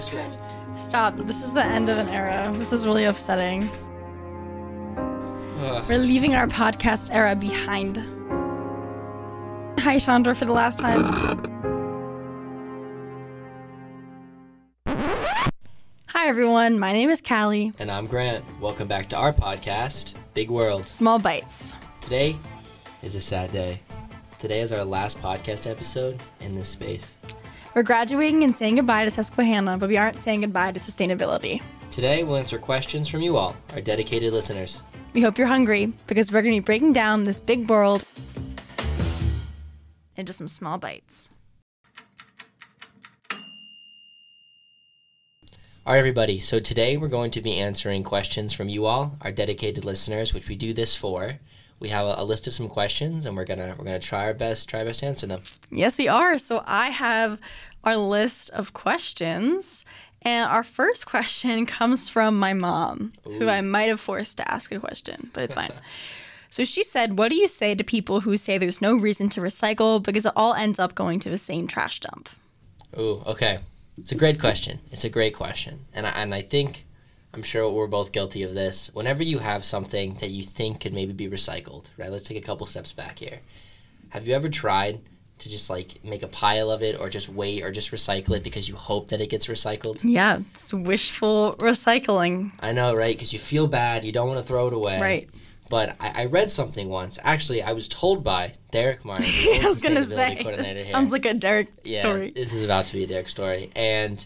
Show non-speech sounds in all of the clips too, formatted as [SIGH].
Taylor Swift. Stop. This is the end of an era. This is really upsetting. Ugh. We're leaving our podcast era behind. Hi, Chandra, for the last time. Hi, everyone. My name is Calli. And I'm Grant. Welcome back to our podcast, Big World. Small Bites. Today is a sad day. Today is our last podcast episode in this space. We're graduating and saying goodbye to Susquehanna, but we aren't saying goodbye to sustainability. Today we'll answer questions from you all, our dedicated listeners. We hope you're hungry because we're going to be breaking down this big world into some small bites. All right, everybody. So today we're going to be answering questions from you all, our dedicated listeners, which we do this for. We have a, a list of some questions, and we're gonna we're gonna try our best try our best to answer them. Yes, we are. So I have our list of questions. And our first question [LAUGHS] comes from my mom, who I might have forced to ask a question, but it's fine. [LAUGHS] so she said, What do you say to people who say there's no reason to recycle because it all ends up going to the same trash dump? Ooh, okay. It's a great question. It's a great question, and I, and I think I'm sure we're both guilty of this. Whenever you have something that you think could maybe be recycled, right? Let's take a couple steps back here. Have you ever tried to just like make a pile of it, or just wait, or just recycle it because you hope that it gets recycled? Yeah, it's wishful recycling. I know, right? Because you feel bad, you don't want to throw it away. Right. But I, I read something once. Actually, I was told by Derek Martin, [LAUGHS] I was gonna say, coordinator [LAUGHS] here. sounds like a Derek Yeah, story. this is about to be a Derek story. And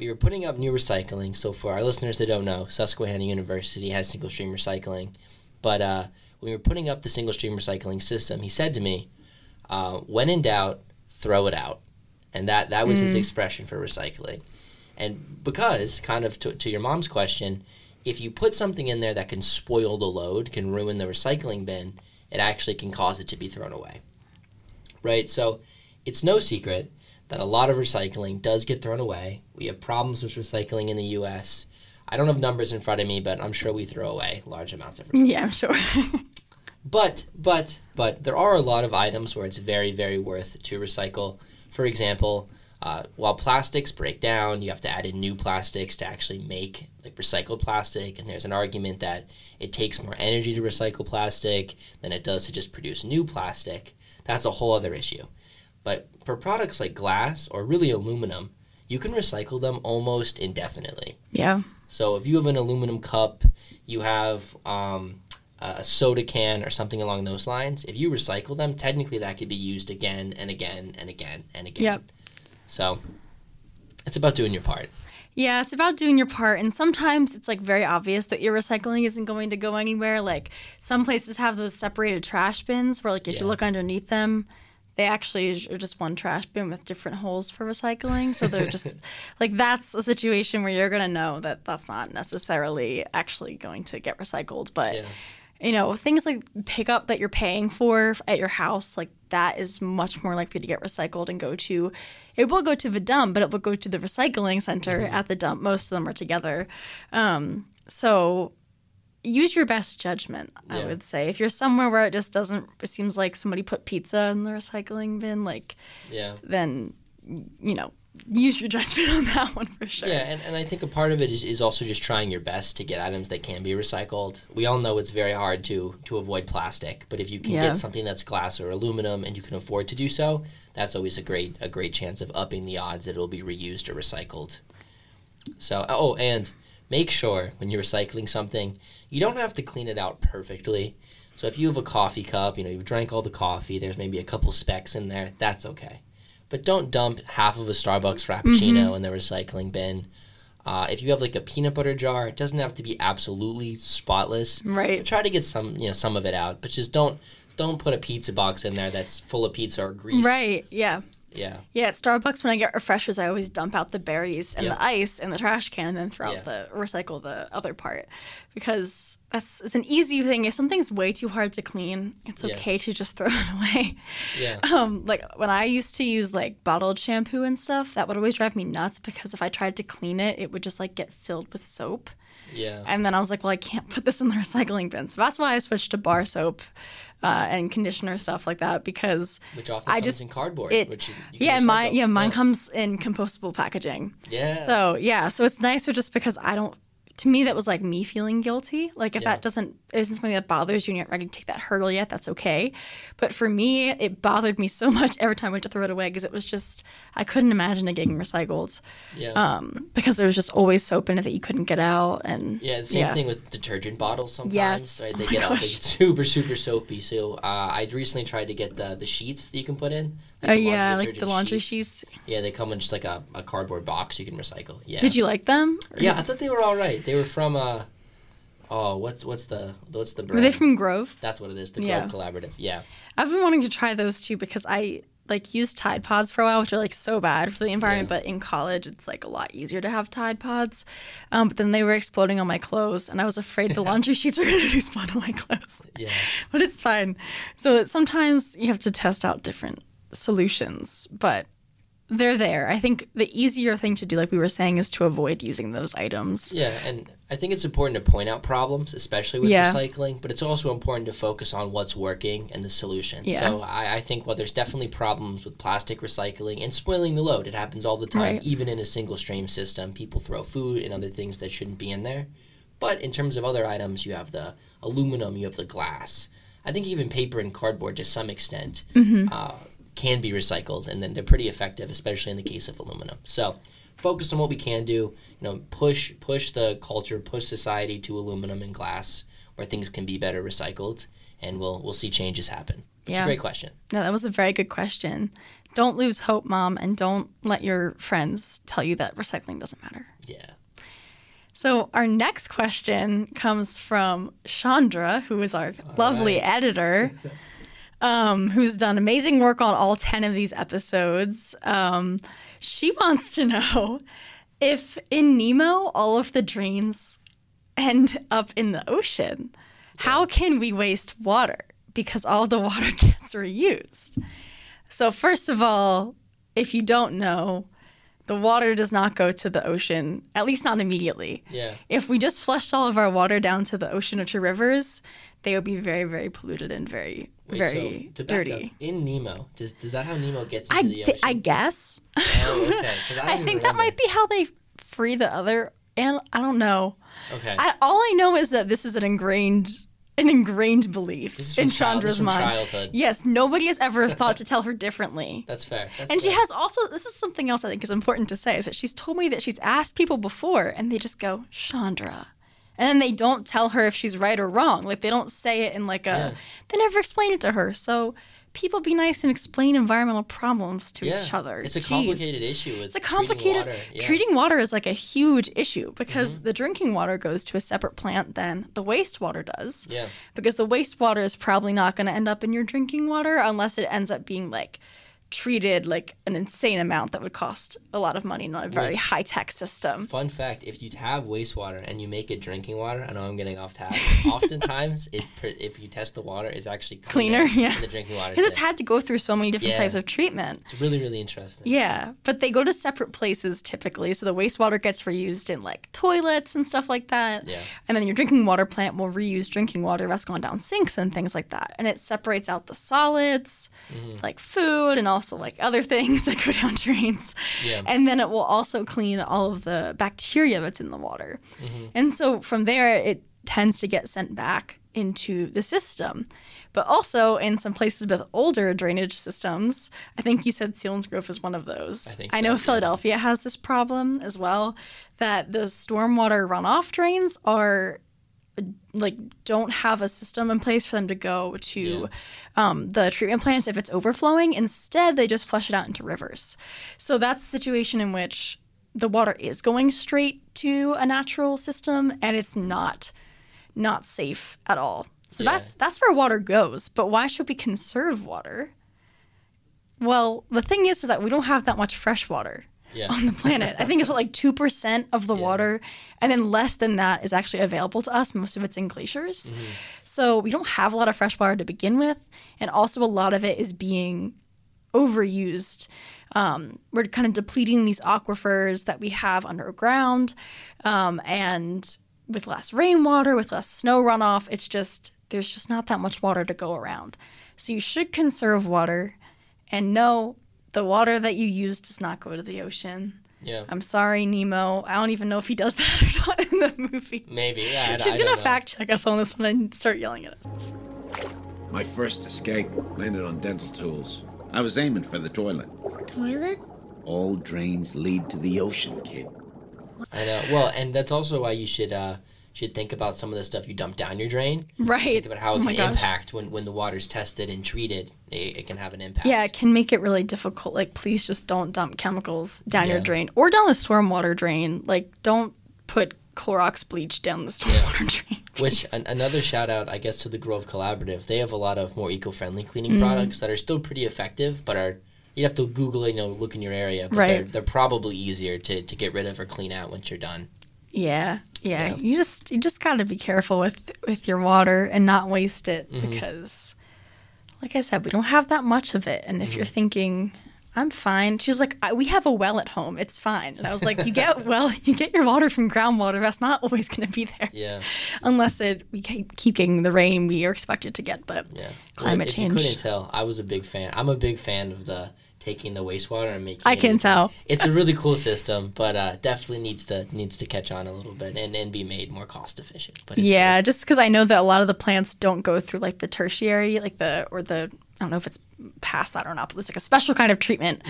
we were putting up new recycling. So for our listeners that don't know, Susquehanna University has single stream recycling. But uh, when we were putting up the single stream recycling system, he said to me, uh, "When in doubt, throw it out," and that that was his Mm. expression for recycling. And because, kind of to, to your mom's question, if you put something in there that can spoil the load, can ruin the recycling bin, it actually can cause it to be thrown away. Right? So it's no secret that a lot of recycling does get thrown away. We have problems with recycling in the US. I don't have numbers in front of me, but I'm sure we throw away large amounts of recycling. Yeah, I'm sure. [LAUGHS] But but but there are a lot of items where it's very very worth to recycle. For example, uh, while plastics break down, you have to add in new plastics to actually make like recycled plastic. And there's an argument that it takes more energy to recycle plastic than it does to just produce new plastic. That's a whole other issue. But for products like glass or really aluminum, you can recycle them almost indefinitely. yeah. So if you have an aluminum cup, you have um, a soda can or something along those lines, if you recycle them, technically that could be used again and again and again and again. Yep. So it's about doing your part. Yeah, it's about doing your part. And sometimes it's like very obvious that your recycling isn't going to go anywhere. Like some places have those separated trash bins where, like, if Yeah. you look underneath them, they actually are just one trash bin with different holes for recycling. So they're just [LAUGHS] like, that's a situation where you're going to know that that's not necessarily actually going to get recycled. But Yeah. you know, things like pickup that you're paying for at your house, like that is much more likely to get recycled and go to, it will go to the dump, but it will go to the recycling center Mm-hmm. at the dump. Most of them are together. Um, so use your best judgment, I would say. If you're somewhere where it just doesn't, it seems like somebody put pizza in the recycling bin, like, Yeah. then, you know, use your judgment on that [LAUGHS] one for sure. Yeah, and, and I think a part of it is, is also just trying your best to get items that can be recycled. We all know it's very hard to to avoid plastic, but if you can Yeah. get something that's glass or aluminum and you can afford to do so, that's always a great a great chance of upping the odds that it'll be reused or recycled. So oh, and make sure when you're recycling something, you don't have to clean it out perfectly. So if you have a coffee cup, you know, you've drank all the coffee, there's maybe a couple specks in there, that's okay. But don't dump half of a Starbucks Frappuccino in the recycling bin. Uh, if you have like a peanut butter jar, it doesn't have to be absolutely spotless. Right. Try to get some, you know, some of it out, but just don't don't put a pizza box in there that's full of pizza or grease. Right. Yeah. Yeah. Yeah, at Starbucks, when I get refreshers, I always dump out the berries and Yeah. the ice in the trash can and then throw Yeah. out the recycle the other part. Because that's it's an easy thing. If something's way too hard to clean, it's Yeah. okay to just [LAUGHS] throw it away. Yeah. [LAUGHS] Um, like when I used to use like bottled shampoo and stuff, that would always drive me nuts because if I tried to clean it, it would just like get filled with soap. Yeah. And then I was like, well, I can't put this in the recycling bin. So that's why I switched to bar soap uh, and conditioner stuff like that because which often I comes just in cardboard. it which you, you yeah mine yeah mine comes in compostable packaging. Yeah. So yeah, so it's nicer just because I don't. To me, that was like me feeling guilty. Like if Yeah. that doesn't isn't something that bothers you and you're not ready to take that hurdle yet, that's okay. But for me, it bothered me [LAUGHS] so much every time I went to throw it away because it was just I couldn't imagine it getting recycled yeah. um, because there was just always soap in it that you couldn't get out and Yeah, the same thing with detergent bottles sometimes. Yes. Right? Oh They my get all, they get [LAUGHS] super, super soapy. So uh, I recently tried to get the, the sheets that you can put in. Oh yeah, like the laundry sheets. Yeah, they come in just like a, a cardboard box you can recycle. Yeah. Did you like them? Yeah, I thought they were all right. They were from uh oh, what's what's the what's the brand? Were they from Grove? That's what it is. The Grove Yeah. Collaborative. Yeah. I've been wanting to try those too because I like used Tide Pods for a while, which are like so bad for the environment. Yeah. But in college, it's like a lot easier to have Tide Pods. Um, but then they were exploding on my clothes, and I was afraid the [LAUGHS] laundry sheets were going [LAUGHS] to explode on my clothes. Yeah. [LAUGHS] But it's fine. So sometimes you have to test out different solutions, but they're there. I think the easier thing to do, like we were saying, is to avoid using those items. Yeah, and I think it's important to point out problems, especially with Yeah. recycling, but it's also important to focus on what's working and the solution. Yeah. So I, I think while there's definitely problems with plastic recycling and spoiling the load, it happens all the time, Right. even in a single stream system. People throw food and other things that shouldn't be in there. But in terms of other items, you have the aluminum, you have the glass. I think even paper and cardboard, to some extent, Mm-hmm. uh, can be recycled, and then they're pretty effective, especially in the case of aluminum. So focus on what we can do. You know, push push the culture, push society to aluminum and glass, where things can be better recycled, and we'll we'll see changes happen. It's Yeah. a great question. No, that was a very good question. Don't lose hope, mom, and don't let your friends tell you that recycling doesn't matter. Yeah. So, our next question comes from Chandra, who is our lovely right. editor, [LAUGHS] um, who's done amazing work on all 10 of these episodes. Um, she wants to know if in Nemo, all of the drains end up in the ocean, how can we waste water? Because all the [LAUGHS] water gets reused. So, first of all, if you don't know, the water does not go to the ocean, at least not immediately. Yeah. If we just flushed all of our water down to the ocean or to rivers, they would be very, very polluted and very, Wait, very so dirty. up, in Nemo, does does that how Nemo gets into I, the ocean? I guess. Oh, okay. [LAUGHS] I I think that might be how they free the other. And I don't know. Okay. I, all I know is that this is an ingrained, an ingrained belief this is from in Chandra's mind. childhood. Yes, nobody has ever thought to tell her differently. [LAUGHS] That's fair. That's And she has also, this is something else I think is important to say, is that she's told me that she's asked people before and they just go, Chandra. And then they don't tell her if she's right or wrong. Like they don't say it in like a, Yeah. they never explain it to her. So people be nice and explain environmental problems to yeah. each other. It's a Jeez. complicated issue. It's a complicated Treating water. Yeah. Mm-hmm. treating water is like a huge issue because the drinking water goes to a separate plant than the wastewater does. Yeah. Because the wastewater is probably not going to end up in your drinking water unless it ends up being like treated like an insane amount that would cost a lot of money, not a very Which- high tech system. Fun fact: If you have wastewater and you make it drinking water, I know I'm getting off task. [LAUGHS] oftentimes, it if you test the water, it's actually Cleaner, yeah. than the drinking water. Because it's had to go through so many different Yeah. types of treatment. It's really really interesting. Yeah, but they go to separate places typically. So the wastewater gets reused in like toilets and stuff like that. Yeah. And then your drinking water plant will reuse drinking water that's gone down sinks and things like that. And it separates out the solids, Mm-hmm. like food, and also like other things [LAUGHS] that go down drains. Yeah. And then it will also clean all of the bacteria that's in the water. Mm-hmm. And so from there, it tends to get sent back into the system. But also in some places with older drainage systems, I think you said Selinsgrove is one of those. I think I know yeah. Philadelphia has this problem as well, that the stormwater runoff drains are like don't have a system in place for them to go to Yeah. um, the treatment plants if it's overflowing. Instead, they just flush it out into rivers. So that's the situation in which the water is going straight to a natural system and it's not not safe at all. So Yeah. that's that's where water goes. But why should we conserve water? Well, the thing is, is that we don't have that much fresh water Yeah. on the planet. I think it's like two percent of the Yeah. water, and then less than that is actually available to us. Most of it's in glaciers, Mm-hmm. so we don't have a lot of fresh water to begin with, and also a lot of it is being overused. Um, we're kind of depleting these aquifers that we have underground, um, and with less rainwater, with less snow runoff, it's just there's just not that much water to go around. So you should conserve water and know the water that you use does not go to the ocean. Yeah. I'm sorry, Nemo. I don't even know if he does [LAUGHS] that or not in the movie. Maybe. Yeah, I, She's I gonna don't know. fact check us on this one and start yelling at us. My first escape landed on dental tools. I was aiming for the toilet. Toilet? All drains lead to the ocean, kid. I know. Well, and that's also why you should uh should think about some of the stuff you dump down your drain. Right. Think about how it oh can impact when when the water's tested and treated. It, it can have an impact. Yeah, it can make it really difficult. Like, please just don't dump chemicals down your drain or down the stormwater drain. Like, don't put Clorox bleach down the stormwater [LAUGHS] drain. Which an, another shout out, I guess, to the Grove Collaborative. They have a lot of more eco-friendly cleaning Mm. products that are still pretty effective, but are you have to Google it, you know, look in your area. But Right. They're, they're probably easier to, to get rid of or clean out once you're done. Yeah, yeah, Yeah. You just you just got to be careful with with your water and not waste it Mm-hmm. because, like I said, we don't have that much of it. And if Mm-hmm. you're thinking, I'm fine, she was like, I, we have a well at home. It's fine. And I was like, you get [LAUGHS] well, you get your water from groundwater. That's not always going to be there Yeah, unless it we keep getting the rain we are expected to get. But yeah. Climate if change. you couldn't tell, I was a big fan. I'm a big fan of the taking the wastewater and making. I can into- tell. [LAUGHS] It's a really cool system, but uh, definitely needs to needs to catch on a little bit and, and be made more cost efficient. But yeah, just because I know that a lot of the plants don't go through like the tertiary, like the or the I don't know if it's past that or not, but it's like a special kind of treatment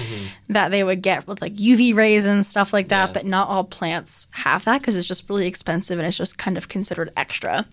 that they would get with like UV rays and stuff like that. Yeah. But not all plants have that because it's just really expensive and it's just kind of considered extra.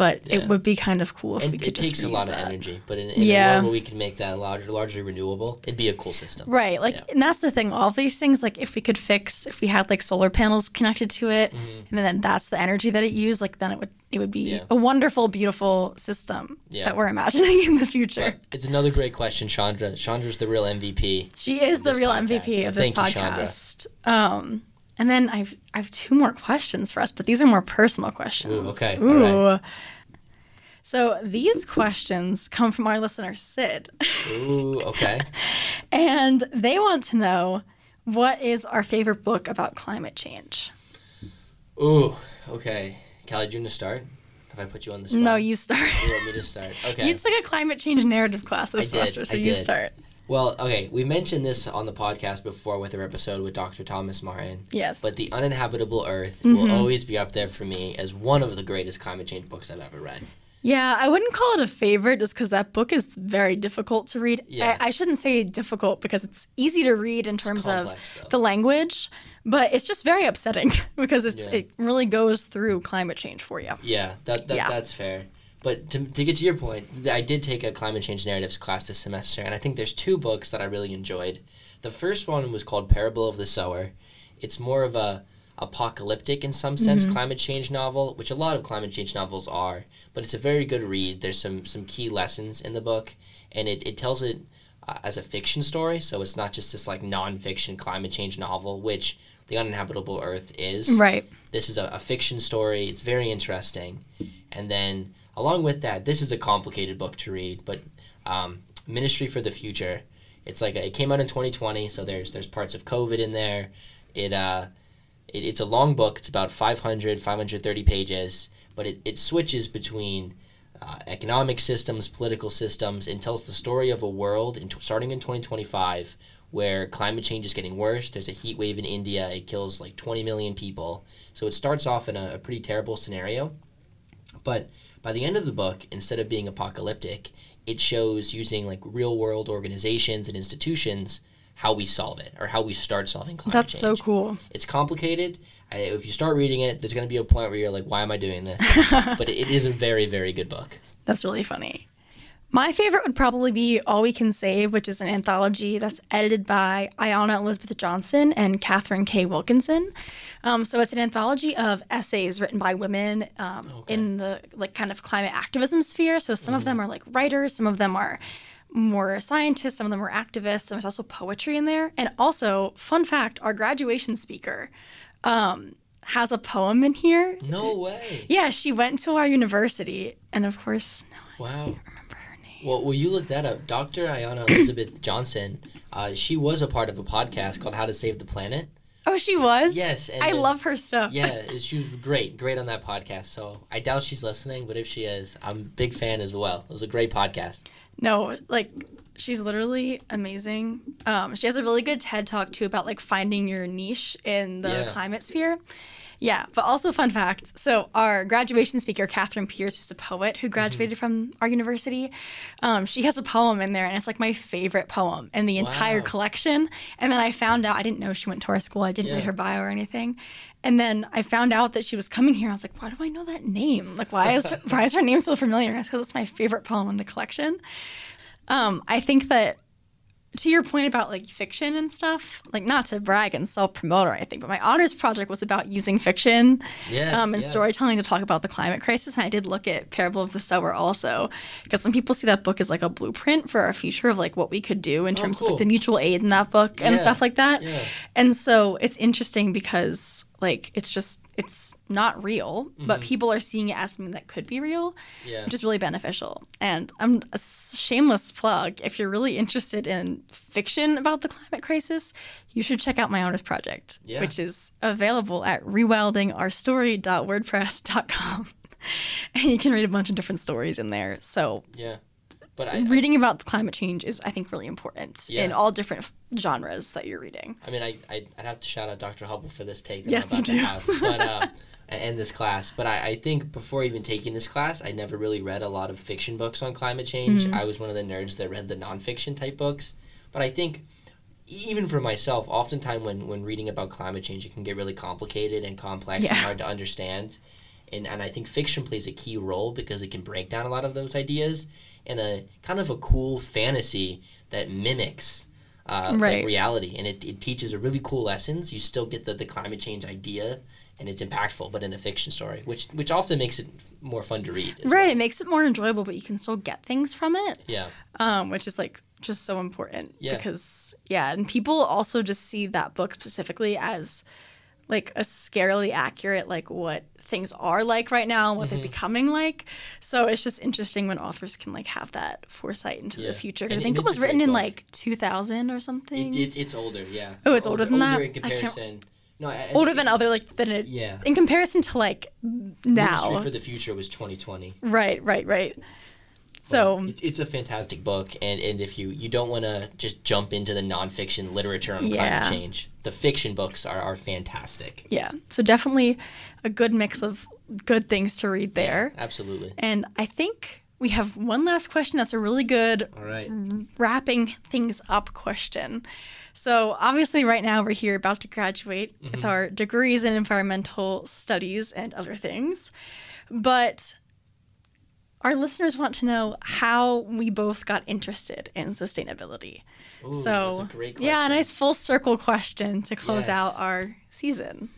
But Yeah. it would be kind of cool if And we could it just takes a reuse lot that. of energy, but in, in Yeah. a world where we can make that larger, largely renewable, it'd be a cool system. Right, like, Yeah. and that's the thing. All of these things, like, if we could fix, if we had like solar panels connected to it, and then that's the energy that it used, like, then it would it would be Mm-hmm. Yeah. a wonderful, beautiful system Yeah. that we're imagining [LAUGHS] in the future. But it's another great question, Chandra. Chandra's the real MVP. She is the real podcast, MVP so of this thank you, Chandra. podcast. um, and then I've I have two more questions for us, but these are more personal questions. Ooh, okay, Ooh. right. So these questions come from our listener Sid, Ooh, okay. [LAUGHS] and they want to know what is our favorite book about climate change. Ooh, okay. Calli, do you want to start? Have I put you on the spot? No, you start. You want me to start? [LAUGHS] Okay. You took a climate change narrative class this semester, so I you did. start. Well, okay, we mentioned this on the podcast before with our episode with Dr. Thomas Martin. Yes. But The Uninhabitable Earth Mm-hmm. will always be up there for me as one of the greatest climate change books I've ever read. Yeah, I wouldn't call it a favorite just because that book is very difficult to read. Yeah. I, I shouldn't say difficult because it's easy to read in terms of though. the language, but it's just very upsetting [LAUGHS] because it's Yeah. it really goes through climate change for you. Yeah, that, that Yeah. that's fair. But to, to get to your point, I did take a climate change narratives class this semester, and I think there's two books that I really enjoyed. The first one was called Parable of the Sower. It's more of a apocalyptic in some sense climate change novel, which a lot of climate change novels are, but it's a very good read. There's some some key lessons in the book, and it, it tells it uh, as a fiction story, so it's not just this like nonfiction climate change novel, which The Uninhabitable Earth is. Right. This is a, a fiction story. It's very interesting. And then, along with that, this is a complicated book to read, but um, Ministry for the Future. It's like a, it came out in 2020, so there's there's parts of COVID in there. It uh, it, it's a long book. It's about 500, 530 pages, but it, it switches between uh, economic systems, political systems, and tells the story of a world in, starting in 2025 where climate change is getting worse. There's a heat wave in India. It kills like 20 million people. So it starts off in a, a pretty terrible scenario. But by the end of the book, instead of being apocalyptic, it shows using like real world organizations and institutions how we solve it or how we start solving climate That's change. so cool. It's complicated. I, if you start reading it, there's going to be a point where you're like, why am I doing this? [LAUGHS] but it, it is a very, very good book. That's really funny. My favorite would probably be All We Can Save, which is an anthology that's edited by Ayana Elizabeth Johnson and Katharine K. Wilkinson. Um, so it's an anthology of essays written by women um, in the like kind of climate activism sphere. So some of them are like writers, some of them are more scientists, some of them are activists, and there's also poetry in there. And also, fun fact, our graduation speaker um, has a poem in here. No way. Yeah, she went to our university, and of course, no, Wow. remember her name. Well, will you look that up? Dr. Ayana Elizabeth Johnson, uh, she was a part of a podcast called How to Save the Planet. Oh, she was. Yes, I then- love her stuff. Yeah, she was great, great on that podcast. So I doubt she's listening, but if she is, I'm a big fan as well. It was a great podcast. No, like she's literally amazing. Um, she has a really good TED talk too about like finding your niche in the Yeah. climate sphere. Yeah, but also fun fact. So our graduation speaker, Catherine Pierce, who's a poet who graduated from our university, um, she has a poem in there, and it's like my favorite poem in the entire Wow. collection. And then I found out I didn't know she went to our school. I didn't Yeah. read her bio or anything. And then I found out that she was coming here. I was like, why do I know that name? Like, why is her, [LAUGHS] why is her name so familiar? And it's because it's my favorite poem in the collection. Um, I think that to your point about like fiction and stuff, like not to brag and self promote or anything, but my honors project was about using fiction Yes, um, and yes. storytelling to talk about the climate crisis. And I did look at Parable of the Sower also, because some people see that book as like a blueprint for our future of like what we could do in terms of Oh, cool. like the mutual aid in that book and Yeah, stuff like that. yeah. And so it's interesting because like it's just it's not real, Mm-hmm. but people are seeing it as something that could be real Yeah. which is really beneficial. And I'm a shameless plug. If you're really interested in fiction about the climate crisis, you should check out my honors project, Yeah. which is available at rewildingourstory.wordpress.com. [LAUGHS] and you can read a bunch of different stories in there. So Yeah. But I, I, reading about climate change is, I think, really important Yeah. in all different genres that you're reading. I mean, I, I, I'd have to shout out Dr. Hubble for this take that Yes, I'm about you to have. But, [LAUGHS] uh, and, this class. But I, I think before even taking this class, I never really read a lot of fiction books on climate change. Mm-hmm. I was one of the nerds that read the nonfiction type books. But I think even for myself, oftentimes when, when reading about climate change, it can get really complicated and complex and hard to understand. And, and I think fiction plays a key role because it can break down a lot of those ideas in a kind of a cool fantasy that mimics uh, like reality and it, it teaches a really cool lessons. You still get the, the climate change idea and it's impactful, but in a fiction story, which which often makes it more fun to read. Right. well. It makes it more enjoyable, but you can still get things from it. Yeah. um, which is like just so important Yeah. because yeah, and people also just see that book specifically as like a scarily accurate like what things are like right now and what Mm-hmm. they're becoming like. So it's just interesting when authors can like have that foresight into Yeah. the future. Because I think it was written in book. like 2000 or something. It, it, it's older, yeah. Oh, it's older than that? in comparison. No, I, Older than other like than it Yeah. in comparison to like Ministry now. for the Future was 2020. right, right, right. So um, It, it's a fantastic book, and, and if you, you don't want to just jump into the nonfiction literature on Yeah. climate change, the fiction books are, are fantastic. yeah, so definitely a good mix of good things to read there. Absolutely. And I think we have one last question that's a really good All right. wrapping things up question. So, obviously, right now we're here about to graduate with mm-hmm. our degrees in environmental studies and other things. But our listeners want to know how we both got interested in sustainability. Ooh, so, that's a great yeah, a nice full circle question to close Yes. out our season.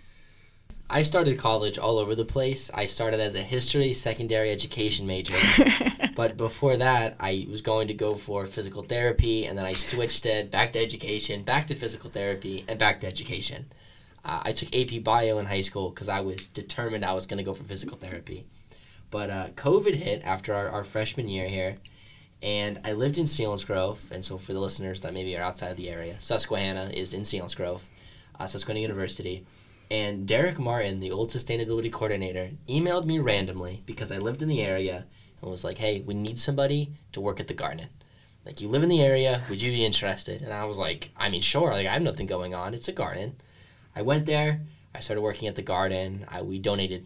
I started college all over the place. I started as a history secondary education major. [LAUGHS] but before that, I was going to go for physical therapy, and then I switched it back to education, back to physical therapy, and back to education. Uh, I took AP Bio in high school because I was determined I was going to go for physical therapy. But uh, COVID hit after our, our freshman year here, and I lived in Selinsgrove. And so, for the listeners that maybe are outside the area, Susquehanna is in Selinsgrove, uh, Susquehanna University. And Derek Martin, the old sustainability coordinator, emailed me randomly because I lived in the area and was like, hey, we need somebody to work at the garden. Like, you live in the area, would you be interested? And I was like, I mean, sure. Like, I have nothing going on. It's a garden. I went there. I started working at the garden. I, we donated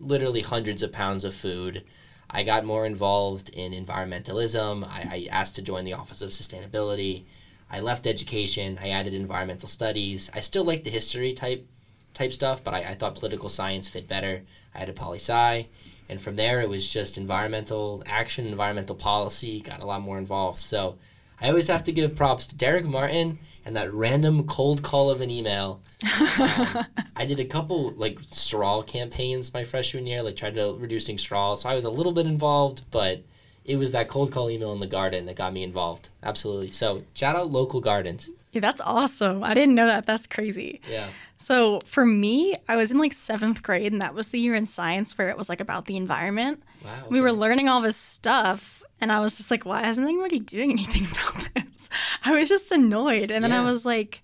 literally hundreds of pounds of food. I got more involved in environmentalism. I, I asked to join the Office of Sustainability. I left education. I added environmental studies. I still like the history type type stuff, but I, I thought political science fit better. I added poli sci, and from there it was just environmental action, environmental policy. Got a lot more involved. So I always have to give props to Derek Martin and that random cold call of an email. [LAUGHS] Um, I did a couple like straw campaigns my freshman year, like tried to reducing straw. So I was a little bit involved, but it was that cold call email in the garden that got me involved. Absolutely. So shout out local gardens. Yeah, that's awesome. I didn't know that. That's crazy. Yeah. So for me, I was in like seventh grade, and that was the year in science where it was like about the environment. Wow. We were learning all this stuff, and I was just like, why isn't anybody doing anything [LAUGHS] about this? I was just annoyed. And then I was like,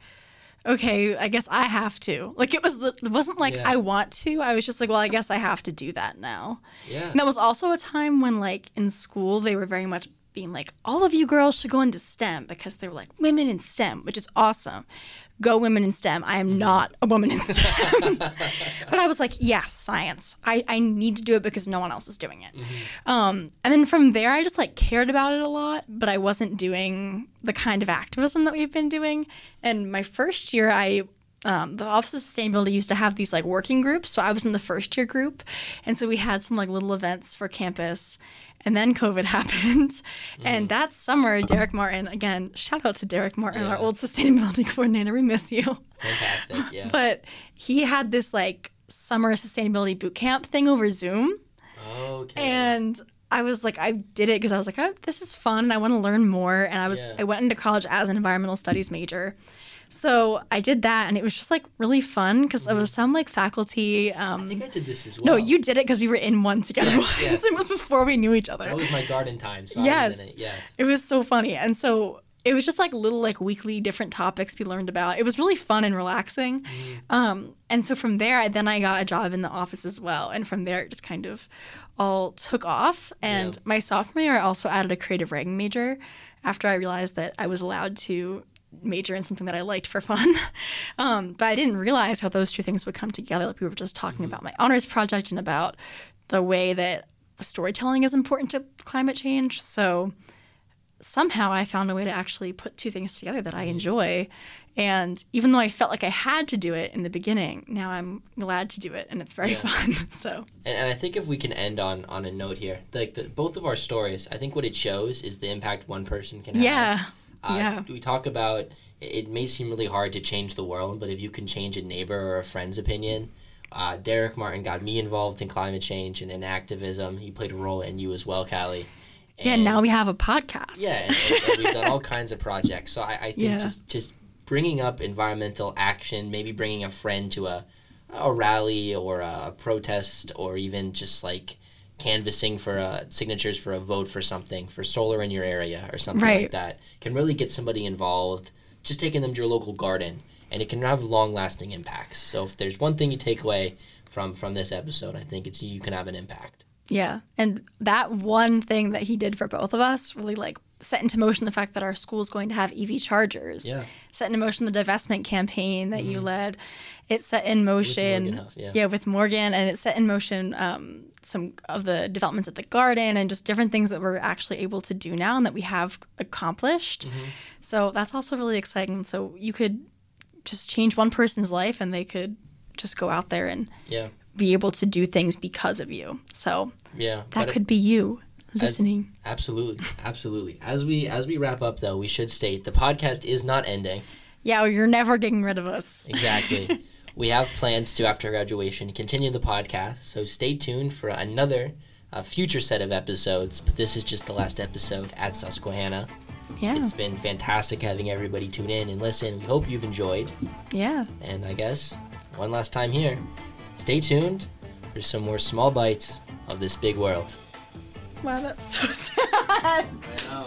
okay, I guess I have to. Like it was, it wasn't like Yeah. I want to. I was just like, well, I guess I have to do that now. Yeah. And that was also a time when, like, in school, they were very much being like, all of you girls should go into STEM because they were like, women in STEM, which is awesome. Go women in STEM. I am not a woman in STEM. [LAUGHS] but I was like, yes, science. I, I need to do it because no one else is doing it. Um, and then from there, I just like cared about it a lot, but I wasn't doing the kind of activism that we've been doing. And my first year, I um, the Office of Sustainability used to have these like working groups. So I was in the first year group. And so we had some like little events for campus. And then COVID [LAUGHS] happened. And mm. that summer, Derek Martin, again, shout out to Derek Martin, our old sustainability [LAUGHS] coordinator. We miss you. Fantastic. [LAUGHS] Yeah. But he had this like summer sustainability boot camp thing over Zoom. okay. And I was like, I did it because I was like, oh, this is fun. And I want to learn more. And I was, Yeah. I went into college as an environmental studies major. So I did that, and it was just like really fun because it was some like faculty. I Um, think I did this as well. no, you did it because we were in one together Yeah, once. yeah. [LAUGHS] It was before we knew each other. That was my garden time. So I Yes. was in it. Yes. It was so funny. And so it was just like little like weekly different topics we learned about. It was really fun and relaxing. Mm-hmm. Um, and so from there, I, then I got a job in the office as well. And from there, it just kind of all took off. And Yeah. my sophomore year, I also added a creative writing major after I realized that I was allowed to major in something that I liked for fun. [LAUGHS] Um, but I didn't realize how those two things would come together. Like we were just talking about my honors project and about the way that storytelling is important to climate change. So somehow I found a way to actually put two things together that I enjoy. And even though I felt like I had to do it in the beginning, now I'm glad to do it and it's very Yeah. fun. [LAUGHS] So, And, and I think if we can end on on a note here, like the, both of our stories, I think what it shows is the impact one person can have. yeah. Uh, yeah. We talk about it- may seem really hard to change the world, but if you can change a neighbor or a friend's opinion, uh, Derek Martin got me involved in climate change and in activism. He played a role in you as well, Calli. Yeah, now we have a podcast. yeah, and, and- and we've done all kinds of projects. So I, I think Yeah. just just bringing up environmental action, maybe bringing a friend to a a rally or a protest, or even just like canvassing for uh, signatures for a vote for something for solar in your area or something like that can really get somebody involved. Just taking them to your local garden, and it can have long lasting impacts. So if there's one thing you take away from from this episode, I think it's you can have an impact. Yeah. And that one thing that he did for both of us really like set into motion the fact that our school is going to have EV chargers. Yeah. Set into motion the divestment campaign that you led. It set in motion. Morgan Huff, yeah. with Morgan. And it set in motion um, some of the developments at the garden and just different things that we're actually able to do now and that we have accomplished. Mm-hmm. So that's also really exciting. So you could just change one person's life and they could just go out there and Yeah, be able to do things because of you. So yeah. that But it- could be you listening. Absolutely, absolutely. As we as we wrap up, though, we should state the podcast is not ending. yeah, well, you're never getting rid of us. Exactly. [LAUGHS] we have plans to after graduation continue the podcast, so stay tuned for another uh, future set of episodes. But this is just the last episode at Susquehanna. Yeah, It's been fantastic having everybody tune in and listen. We hope you've enjoyed. yeah. And I guess one last time here, stay tuned for some more small bites of this big world. Wow, that's so [LAUGHS] sad. I know.